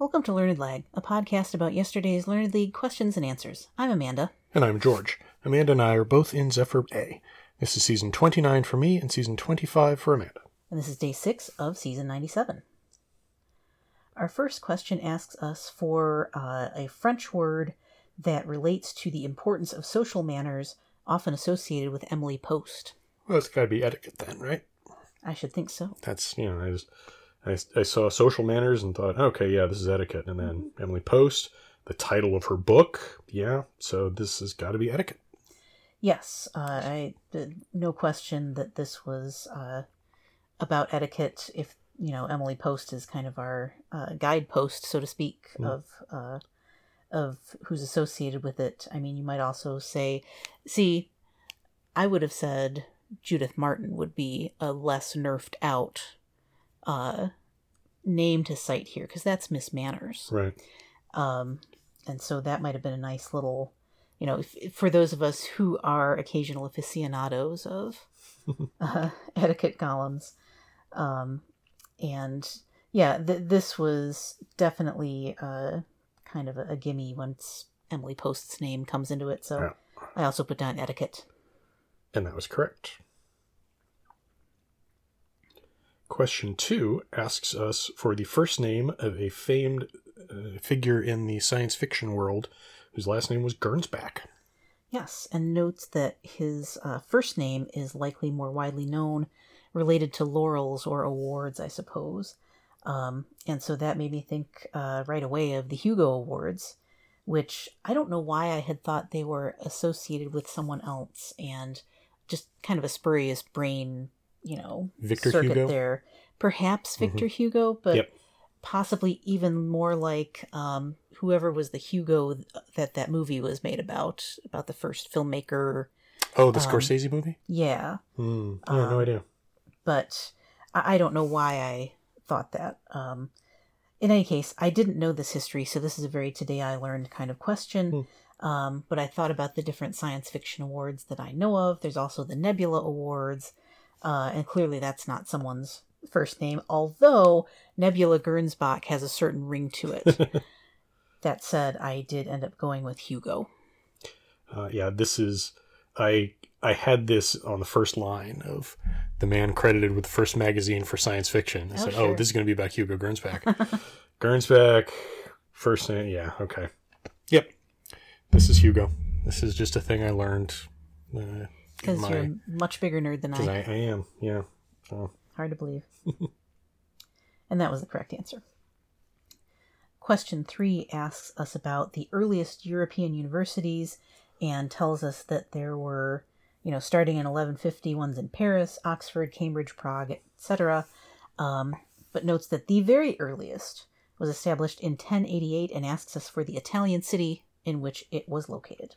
Welcome to Learned Lag, a podcast about yesterday's Learned League questions and answers. I'm Amanda. And I'm George. Amanda and I are both in Zephyr A. This is season 29 for me and season 25 for Amanda. And this is day six of season 97. Our first question asks us for uh, a French word that relates to the importance of social manners, often associated with Emily Post. Well, it's got to be etiquette then, right? I should think so. That's, you know, I, just, I, I saw social manners and thought, okay, yeah, this is etiquette. And then Emily Post, the title of her book, yeah, so this has got to be etiquette. Yes, uh, I uh, no question that this was uh, about etiquette. If you know, Emily Post is kind of our uh, guidepost, so to speak, Mm. of uh, of who's associated with it. I mean, you might also say, see, I would have said Judith Martin would be a less nerfed out uh, name to cite here because that's Miss Manners. Right. Um, and so that might have been a nice little, you know, if, for those of us who are occasional aficionados of uh, etiquette columns. Um, and yeah, th- this was definitely uh, kind of a, a gimme once Emily Post's name comes into it. So Yeah. I also put down etiquette. And that was correct. Question two asks us for the first name of a famed uh, figure in the science fiction world whose last name was Gernsback. Yes, and notes that his uh, first name is likely more widely known, related to laurels or awards, I suppose. Um, and so that made me think uh, right away of the Hugo Awards, which I don't know why I had thought they were associated with someone else, and just kind of a spurious brain, you know, Victor circuit Hugo? there. Perhaps Victor Hugo, but Yep. possibly even more like um, whoever was the Hugo that that movie was made about, about the first filmmaker. Oh, the Um, Scorsese movie? Yeah, Hmm. Yeah, no um, idea. but I, I don't know why I thought that. Um, in any case, I didn't know this history, so this is a very today I learned kind of question. Um, but I thought about the different science fiction awards that I know of. There's also the Nebula Awards, uh, and clearly that's not someone's first name, although Nebula Gernsback has a certain ring to it. that said, I did end up going with Hugo. Uh, yeah, this is I I had this on the first line of the man credited with the first magazine for science fiction. I Oh, said, sure. "Oh, this is going to be about Hugo Gernsback." Gernsback, first name, yeah, okay, yep. This is Hugo. This is just a thing I learned. Uh, Because my- you're a much bigger nerd than I I, I am, yeah. So Hard to believe. and that was the correct answer. Question three asks us about the earliest European universities and tells us that there were, you know, starting in 1150, ones in Paris, Oxford, Cambridge, Prague, etc. Um, but notes that the very earliest was established in 1088 and asks us for the Italian city in which it was located.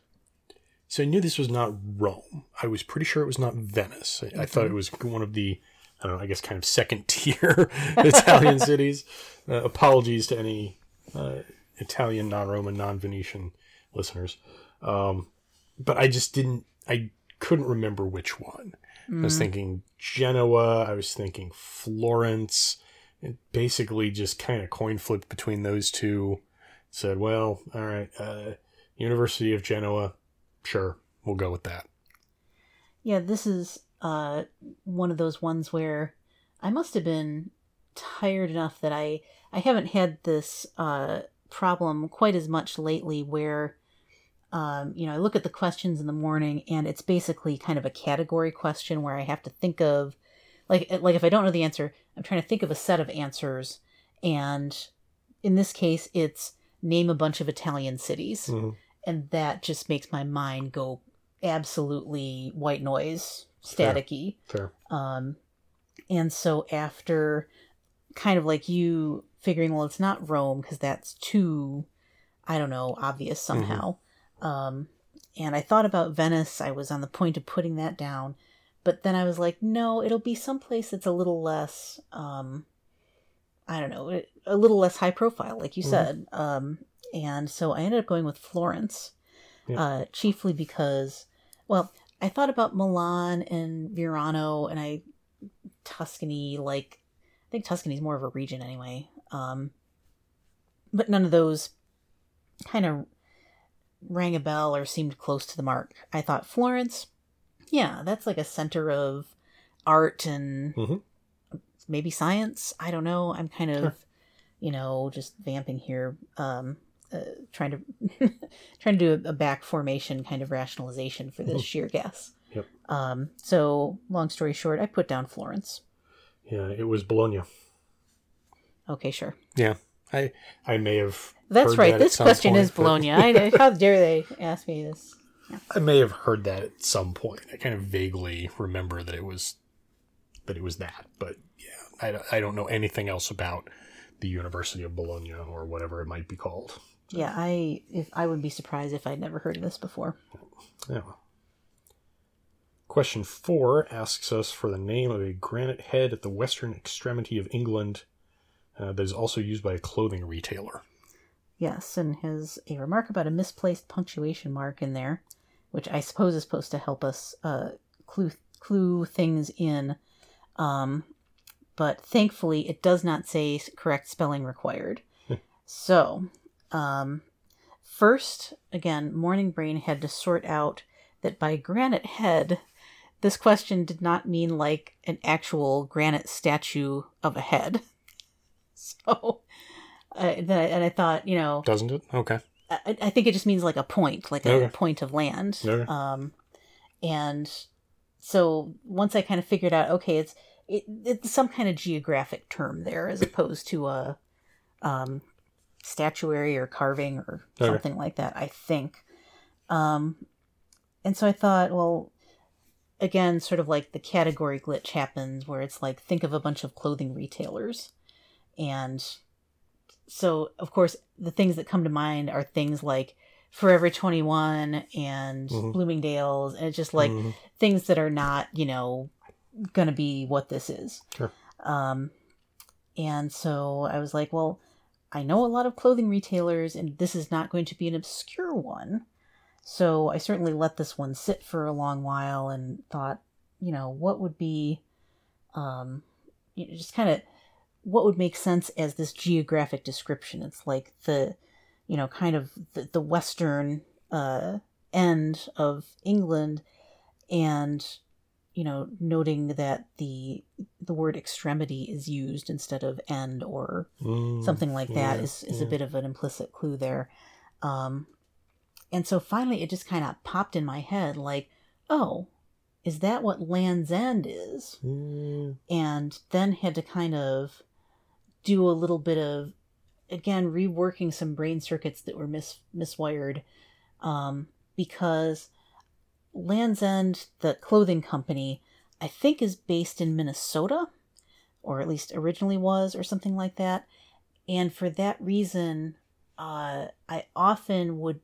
So I knew this was not Rome. I was pretty sure it was not Venice. I, I thought it was one of the, I don't know, I guess kind of second tier Italian cities. Uh, apologies to any uh, Italian, non Roman, non Venetian listeners. Um, but I just didn't, I couldn't remember which one. I was thinking Genoa. I was thinking Florence. It basically just kind of coin flipped between those two. Said, well, all right, uh, University of Genoa, sure, we'll go with that. Yeah, this is uh, one of those ones where I must have been tired enough that I I haven't had this uh, problem quite as much lately. Where um, you know I look at the questions in the morning and it's basically kind of a category question where I have to think of like like if I don't know the answer, I'm trying to think of a set of answers, and in this case, it's name a bunch of Italian cities Mhm. and that just makes my mind go absolutely white noise. Staticky. Fair. um and so after kind of like you figuring well it's not rome because that's too i don't know obvious somehow. Um and i thought about venice. I was on the point of putting that down. But then i was like no it'll be someplace that's a little less um i don't know a little less high profile like you Mhm. said. Um and so i ended up going with florence Yeah. uh chiefly because well i thought about milan and verona and i tuscany like i think tuscany's more of a region anyway um but none of those kind of rang a bell or seemed close to the mark. I thought Florence, yeah, that's like a center of art and Mhm. maybe science. I don't know. I'm kind of, Sure. you know, just vamping here, um, uh, trying to trying to do a, a back formation kind of rationalization for this Mhm. sheer guess. Yep. Um, so long story short, I put down Florence. Yeah, it was Bologna. Okay, sure. Yeah, I I may have. That's heard right. that at This some question point, is but- Bologna. I, how dare they ask me this? I may have heard that at some point. I kind of vaguely remember that it was that it was that, but yeah, I, I don't know anything else about the University of Bologna or whatever it might be called. Yeah, I if I would be surprised if I'd never heard of this before. Yeah. Question four asks us for the name of a granite head at the western extremity of England uh, that is also used by a clothing retailer. Yes, and has a remark about a misplaced punctuation mark in there, which I suppose is supposed to help us uh, clue clue things in. Um, but thankfully, it does not say correct spelling required. so, um, first, again, Morning Brain had to sort out that by granite head, this question did not mean like an actual granite statue of a head. So, uh, then I, and I thought, you know, Doesn't it? Okay. I, I think it just means like a point, like a Okay. point of land. Okay. Um, and so once I kind of figured out, okay, it's it, it's some kind of geographic term there, as opposed to a um, statuary or carving or Okay. something like that. I think. Um, and so I thought, well, again, sort of like the category glitch happens, where it's like think of a bunch of clothing retailers, and so of course the things that come to mind are things like Forever 21 and Mhm. Bloomingdale's and it's just like Mhm. things that are not, you know, going to be what this is. Sure. Um and so I was like, well, I know a lot of clothing retailers and this is not going to be an obscure one. So I certainly let this one sit for a long while and thought, you know, what would be um you know, just kind of what would make sense as this geographic description. It's like the, you know, kind of the, the western uh, end of England, and you know, noting that the the word extremity is used instead of end or Mm, something like that yeah, is is a bit of an implicit clue there. Um, and so finally, it just kind of popped in my head, like, oh, is that what Land's End is? Mm, and then had to kind of do a little bit of again reworking some brain circuits that were mis miswired um, because Land's End, the clothing company, I think is based in Minnesota, or at least originally was, or something like that. And for that reason, uh, I often would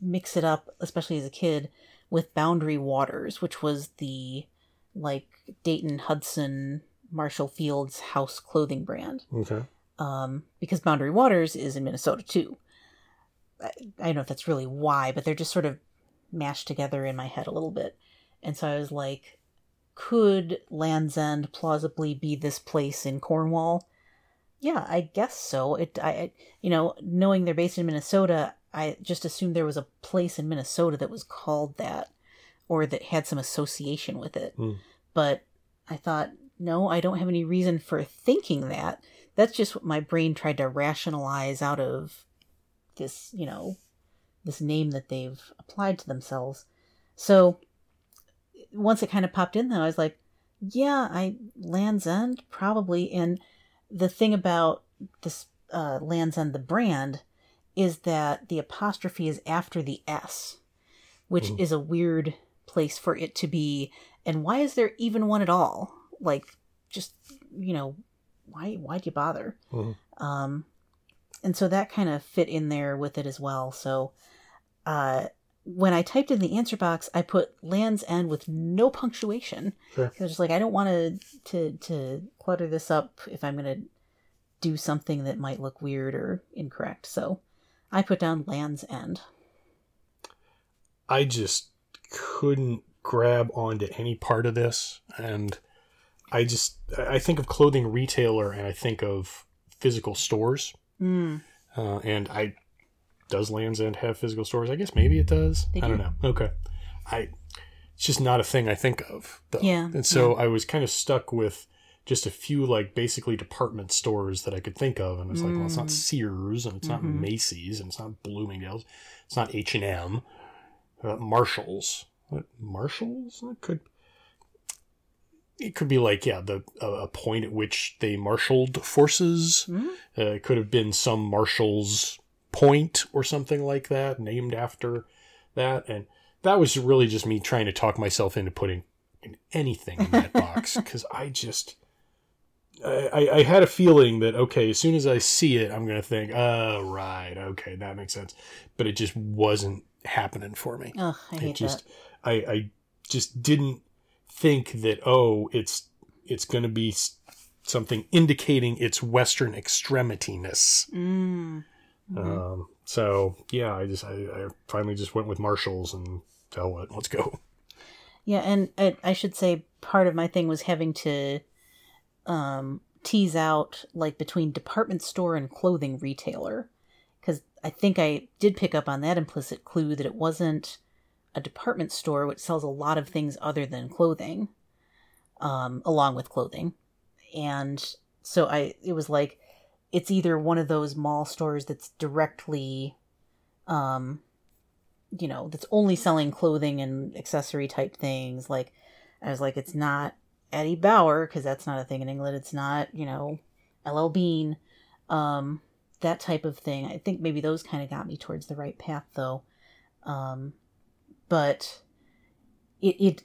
mix it up, especially as a kid, with Boundary Waters, which was the like Dayton Hudson Marshall Fields house clothing brand. okay. Um, because Boundary Waters is in Minnesota too. I, I don't know if that's really why, but they're just sort of mashed together in my head a little bit. And so I was like, could Land's End plausibly be this place in Cornwall? Yeah, I guess so. It, I, you know, knowing they're based in Minnesota, I just assumed there was a place in Minnesota that was called that, or that had some association with it. Hmm. But I thought, no, I don't have any reason for thinking that. That's just what my brain tried to rationalize out of this, you know, this name that they've applied to themselves. So once it kind of popped in, though, I was like, yeah, I Land's End probably. And the thing about this uh, Land's End, the brand, is that the apostrophe is after the S, which Mhm. is a weird place for it to be. And why is there even one at all? Like, just you know, why why'd you bother? Mhm. Um, and so that kind of fit in there with it as well. So, uh, when I typed in the answer box, I put Land's End with no punctuation. Sure. I was just like, I don't want to to to clutter this up if I'm gonna do something that might look weird or incorrect. So, I put down Land's End. I just couldn't grab onto any part of this, and I just I think of clothing retailer and I think of physical stores. Mm. Uh, and I does Lands End have physical stores? I guess maybe it does. They I don't know. Okay, I it's just not a thing I think of. Though. Yeah, and so I was kind of stuck with just a few like basically department stores that I could think of, and it's like, well, it's not Mm. Sears, and it's not Mhm. Macy's, and it's not Bloomingdale's, it's not H and M, uh, Marshalls. What Marshalls? It could. It could be like yeah, the a, a point at which they marshaled forces. Mhm. Uh, it could have been some Marshall's Point or something like that, named after that. And that was really just me trying to talk myself into putting in anything in that box because I just. I, I- had a feeling that okay, as soon as I see it, I'm gonna think, oh right, okay, that makes sense. But it just wasn't happening for me. I hate just that. I I just didn't think that oh it's it's to be something indicating its western extremityness. Mm. Mhm. Um, so yeah, I just I, I finally just went with Marshalls and tell it let's go. Yeah, and I, I should say part of my thing was having to um, tease out like between department store and clothing retailer because I think I did pick up on that implicit clue that it wasn't a department store which sells a lot of things other than clothing, um, along with clothing, and so I it was like it's either one of those mall stores that's directly um you know that's only selling clothing and accessory type things. Like i was like it's not eddie bauer because that's not a thing in england. It's not you know ll bean um that type of thing. I think maybe those kind of got me towards the right path though. Um but it it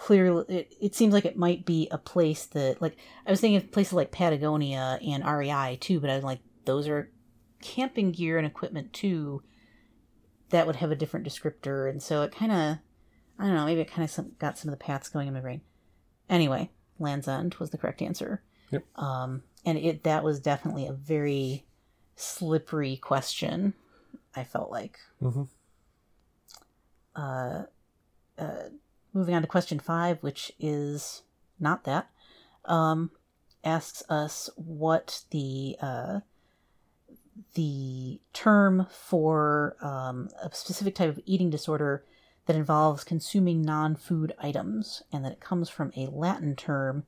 clearly it, it seems like it might be a place that like i was thinking of places like patagonia and rei too but i was like those are camping gear and equipment too that would have a different descriptor and so it kind of i don't know maybe it kind of got some of the paths going in my brain anyway land's end was the correct answer Yep. um and it that was definitely a very slippery question i felt like Mm-hmm. uh, uh, moving on to question five, which is not that, um, asks us what the uh, the term for um, a specific type of eating disorder that involves consuming non-food items, and that it comes from a Latin term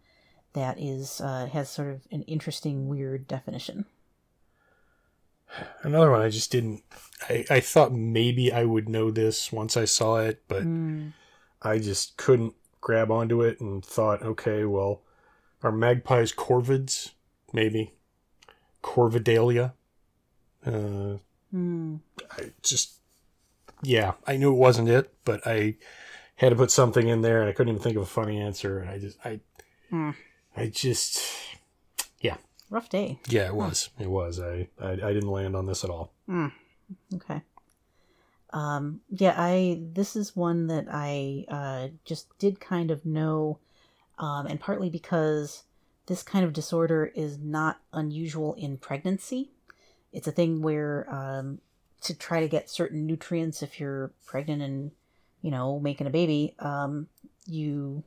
that is uh, has sort of an interesting, weird definition. Another one I just didn't. I, I thought maybe I would know this once I saw it, but Mm. I just couldn't grab onto it and thought, okay, well, are magpies corvids? Maybe corvidalia. Uh, Mm. I just, yeah, I knew it wasn't it, but I had to put something in there, and I couldn't even think of a funny answer. And I just, I, Hmm. I just, yeah. Rough day. yeah, it was, it was. I, I, I didn't land on this at all. Okay. Um, yeah, I this is one that I uh, just did kind of know, um, and partly because this kind of disorder is not unusual in pregnancy. It's a thing where um, to try to get certain nutrients if you're pregnant and you know making a baby, um, you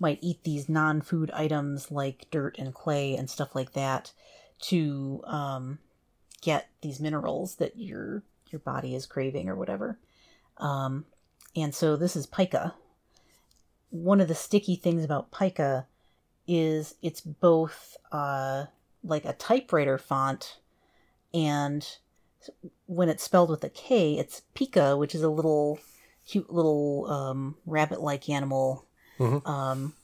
might eat these non-food items like dirt and clay and stuff like that to um, get these minerals that your your body is craving or whatever. Um, and so this is pica. One of the sticky things about pica is it's both uh, like a typewriter font, and when it's spelled with a K, it's pika, which is a little cute little um, rabbit-like animal. Mhm. Um,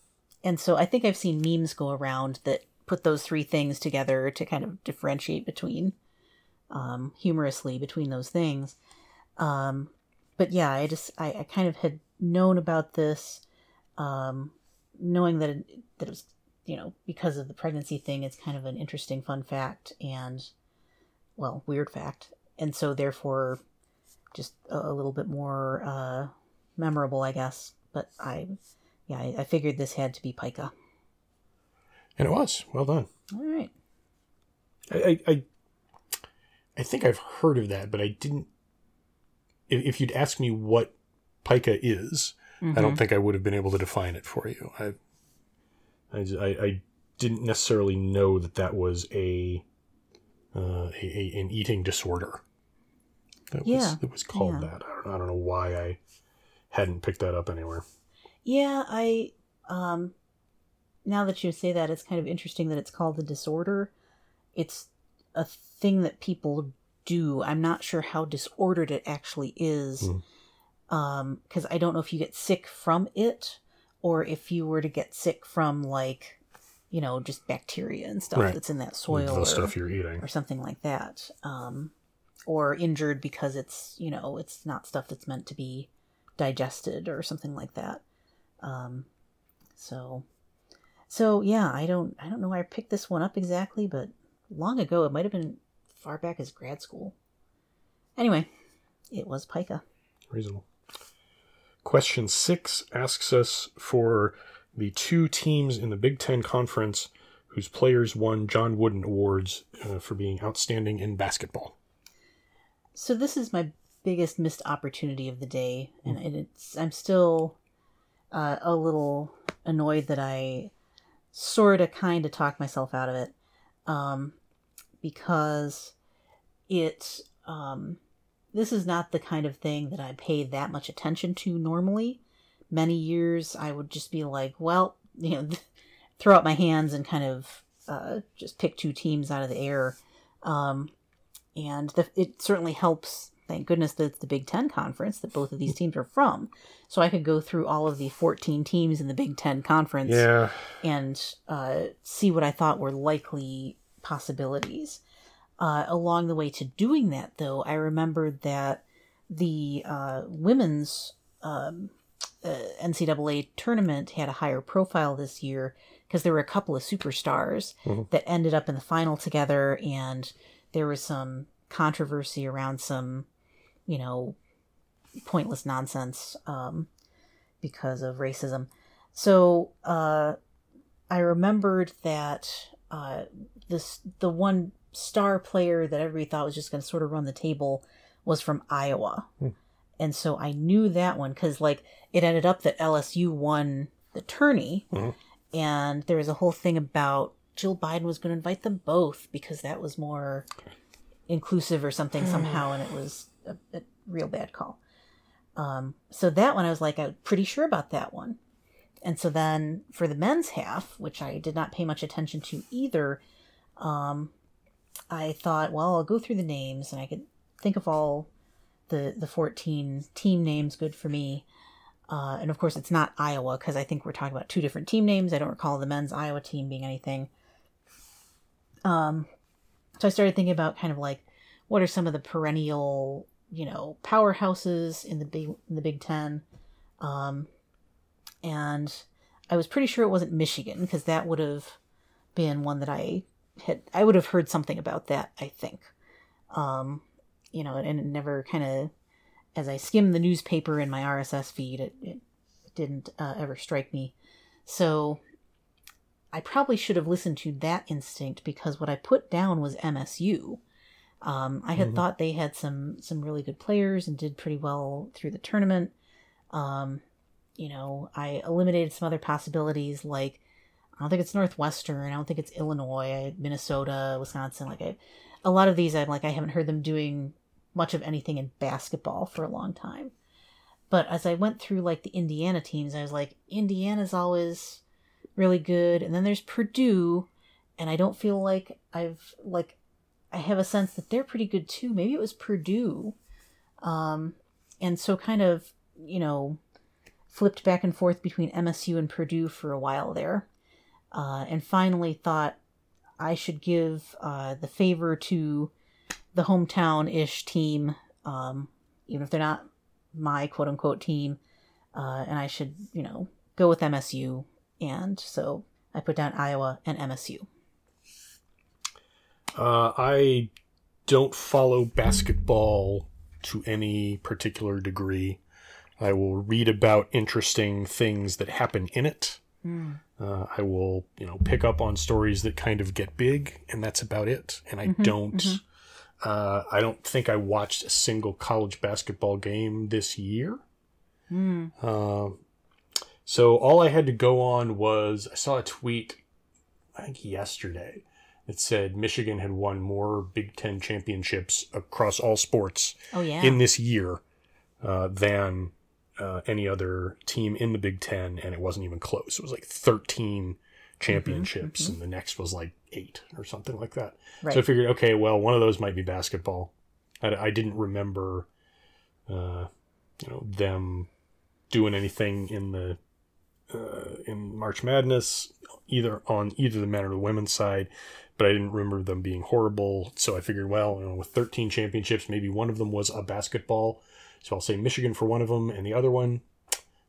and so I think I've seen memes go around that put those three things together to kind of differentiate between um, humorously between those things. Um, but yeah, I just I, I kind of had known about this, um, knowing that it, that it was you know because of the pregnancy thing. It's kind of an interesting fun fact and well weird fact, and so therefore just a, a little bit more uh, memorable, I guess. But I yeah I, I figured this had to be pica. And it was. Well done. All right. I, I, I, I think I've heard of that, but I didn't. If, if you'd asked me what pica is, I Mm-hmm. don't think I would have been able to define it for you. I, I, I, I didn't necessarily know that that was a uh, a, a, an eating disorder. That Yeah, was, it was called yeah. that. I don't, I don't know why I hadn't picked that up anywhere. Yeah, I um now that you say that it's kind of interesting that it's called the disorder. It's a thing that people do. I'm not sure how disordered it actually is. Hmm. Um cuz I don't know if you get sick from it or if you were to get sick from like you know, just bacteria and stuff Right. that's in that soil the or, stuff you're eating. or something like that. Um or injured because it's, you know, it's not stuff that's meant to be digested or something like that. Um, so, so yeah, I don't, I don't know why I picked this one up exactly, but long ago it might have been far back as grad school. Anyway, it was pica. Reasonable. Question six asks us for the two teams in the Big Ten Conference whose players won John Wooden Awards uh, for being outstanding in basketball. So this is my biggest missed opportunity of the day, and and it's I'm still uh, a little annoyed that I sort of kind of talked myself out of it, um, because it um, this is not the kind of thing that I pay that much attention to normally. Many years I would just be like, well, you know, throw up my hands and kind of uh, just pick two teams out of the air. Um, and the, it certainly helps. Thank goodness that it's the Big Ten conference that both of these teams are from, so I could go through all of the 14 teams in the Big Ten conference Yeah. and uh, see what I thought were likely possibilities. Uh, along the way to doing that, though, I remembered that the uh, women's um, uh, NCAA tournament had a higher profile this year because there were a couple of superstars Mhm. that ended up in the final together, and there was some controversy around some, you know, pointless nonsense um, because of racism. So uh, I remembered that uh, this the one star player that everybody thought was just going to sort of run the table was from Iowa, Hmm. and so I knew that one because like it ended up that LSU won the tourney, Mhm. and there was a whole thing about Jill Biden was going to invite them both because that was more inclusive or something somehow, and it was a, a real bad call. Um, so that one I was like, I'm pretty sure about that one. And so then for the men's half, which I did not pay much attention to either, um, I thought, well, I'll go through the names and I could think of all the the 14 team names good for me. Uh, and of course, it's not Iowa because I think we're talking about two different team names. I don't recall the men's Iowa team being anything. Um, so I started thinking about kind of like what are some of the perennial, you know, powerhouses in the big in the Big Ten. Um, and I was pretty sure it wasn't Michigan because that would have been one that I had I would have heard something about that I think. Um you know and it never kind of as I skimmed the newspaper in my RSS feed it, it didn't uh, ever strike me. So I probably should have listened to that instinct because what I put down was MSU um, I had Mhm. thought they had some some really good players and did pretty well through the tournament. Um, you know I eliminated some other possibilities like I don't think it's Northwestern. I don't think it's Illinois, Minnesota, Wisconsin. Like I, a lot of these, I'm like I haven't heard them doing much of anything in basketball for a long time. But as I went through like the Indiana teams, I was like, Indiana's always really good, and then there's Purdue, and I don't feel like I've like I have a sense that they're pretty good too. Maybe it was Purdue, um, and so kind of you know flipped back and forth between MSU and Purdue for a while there uh, and finally thought I should give uh, the favor to the hometown ish team, um, even if they're not my quote unquote team, uh, and I should, you know, go with MSU. And so I put down Iowa and MSU. Uh, I don't follow basketball to any particular degree. I will read about interesting things that happen in it. Uh, I will, you know, pick up on stories that kind of get big, and that's about it. And I don't, uh, I don't think I watched a single college basketball game this year. Mm. Uh, so all I had to go on was I saw a tweet, I think yesterday, that said Michigan had won more Big Ten championships across all sports Oh yeah. in this year uh, than uh, any other team in the Big Ten, and it wasn't even close. It was like 13 championships, and the next was like eight or something like that. right. So I figured, okay, well, one of those might be basketball. I, I didn't remember, uh, you know, them doing anything in the uh, in March Madness, either on either the men or the women's side. But I didn't remember them being horrible. So I figured, well, you know, with 13 championships, maybe one of them was a basketball. So I'll say Michigan for one of them, and the other one,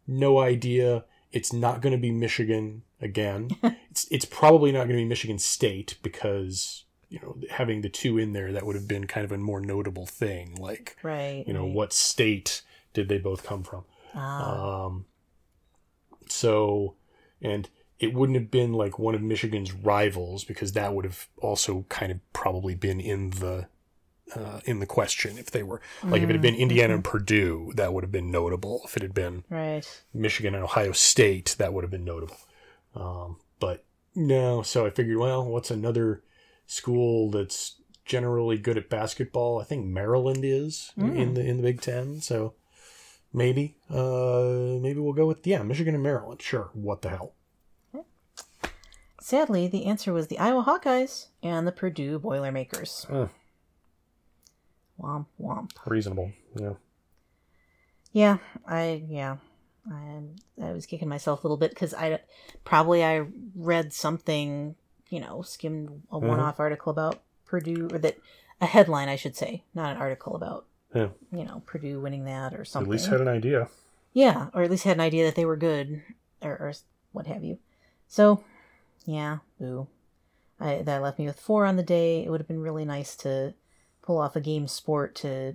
no idea. It's not going to be Michigan again. it's it's probably not going to be Michigan State because you know having the two in there that would have been kind of a more notable thing. Like right. you know right. what state did they both come from? Ah, Um, so, and it wouldn't have been like one of Michigan's rivals because that would have also kind of probably been in the uh, in the question if they were like if it had been Indiana and Purdue, that would have been notable. If it had been right. Michigan and Ohio State, that would have been notable. Um, but no, so I figured, well, what's another school that's generally good at basketball? I think Maryland is in the in the Big Ten, so maybe uh, maybe we'll go with yeah, Michigan and Maryland. Sure, what the hell? Sadly, the answer was the Iowa Hawkeyes and the Purdue Boilermakers. Uh, Womp womp. reasonable, yeah. Yeah, I yeah, I I was kicking myself a little bit because I probably I read something, you know, skimmed a mm-hmm. one-off article about Purdue or that a headline I should say, not an article about Yeah, you know Purdue winning that or something. at least had an idea. yeah, or at least had an idea that they were good or, or what have you. So, yeah, boo. I that left me with four on the day. It would have been really nice to pull off a game sport to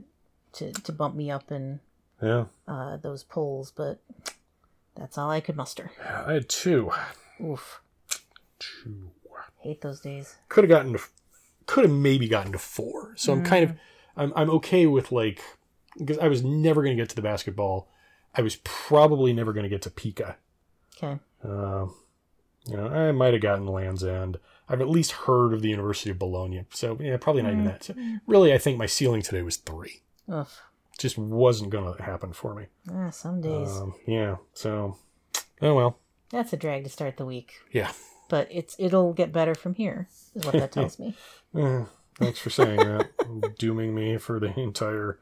to to bump me up in Yeah, uh, those polls, but that's all I could muster. I had two. Oof, Two. hate those days. could have gotten to could have maybe gotten to four so i'm kind of i'm, I'm okay with like because i was never going to get to the basketball i was probably never going to get to pica Okay, uh, you know i might have gotten lands end i've at least heard of the university of bologna so yeah probably not even that. So really i think my ceiling today was three. Oof. just wasn't going to happen for me. Ah, some days. Um, yeah so oh well. That's a drag to start the week, yeah. But it's it'll get better from here. Is what that tells me. Thanks for saying that. Dooming me for the entire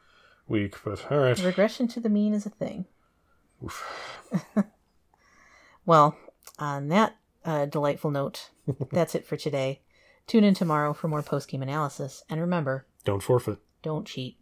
week but all right. Regression to the mean is a thing. well, on that uh, delightful note, that's it for today. Tune in tomorrow for more post game analysis, and remember, Don't forfeit. don't cheat.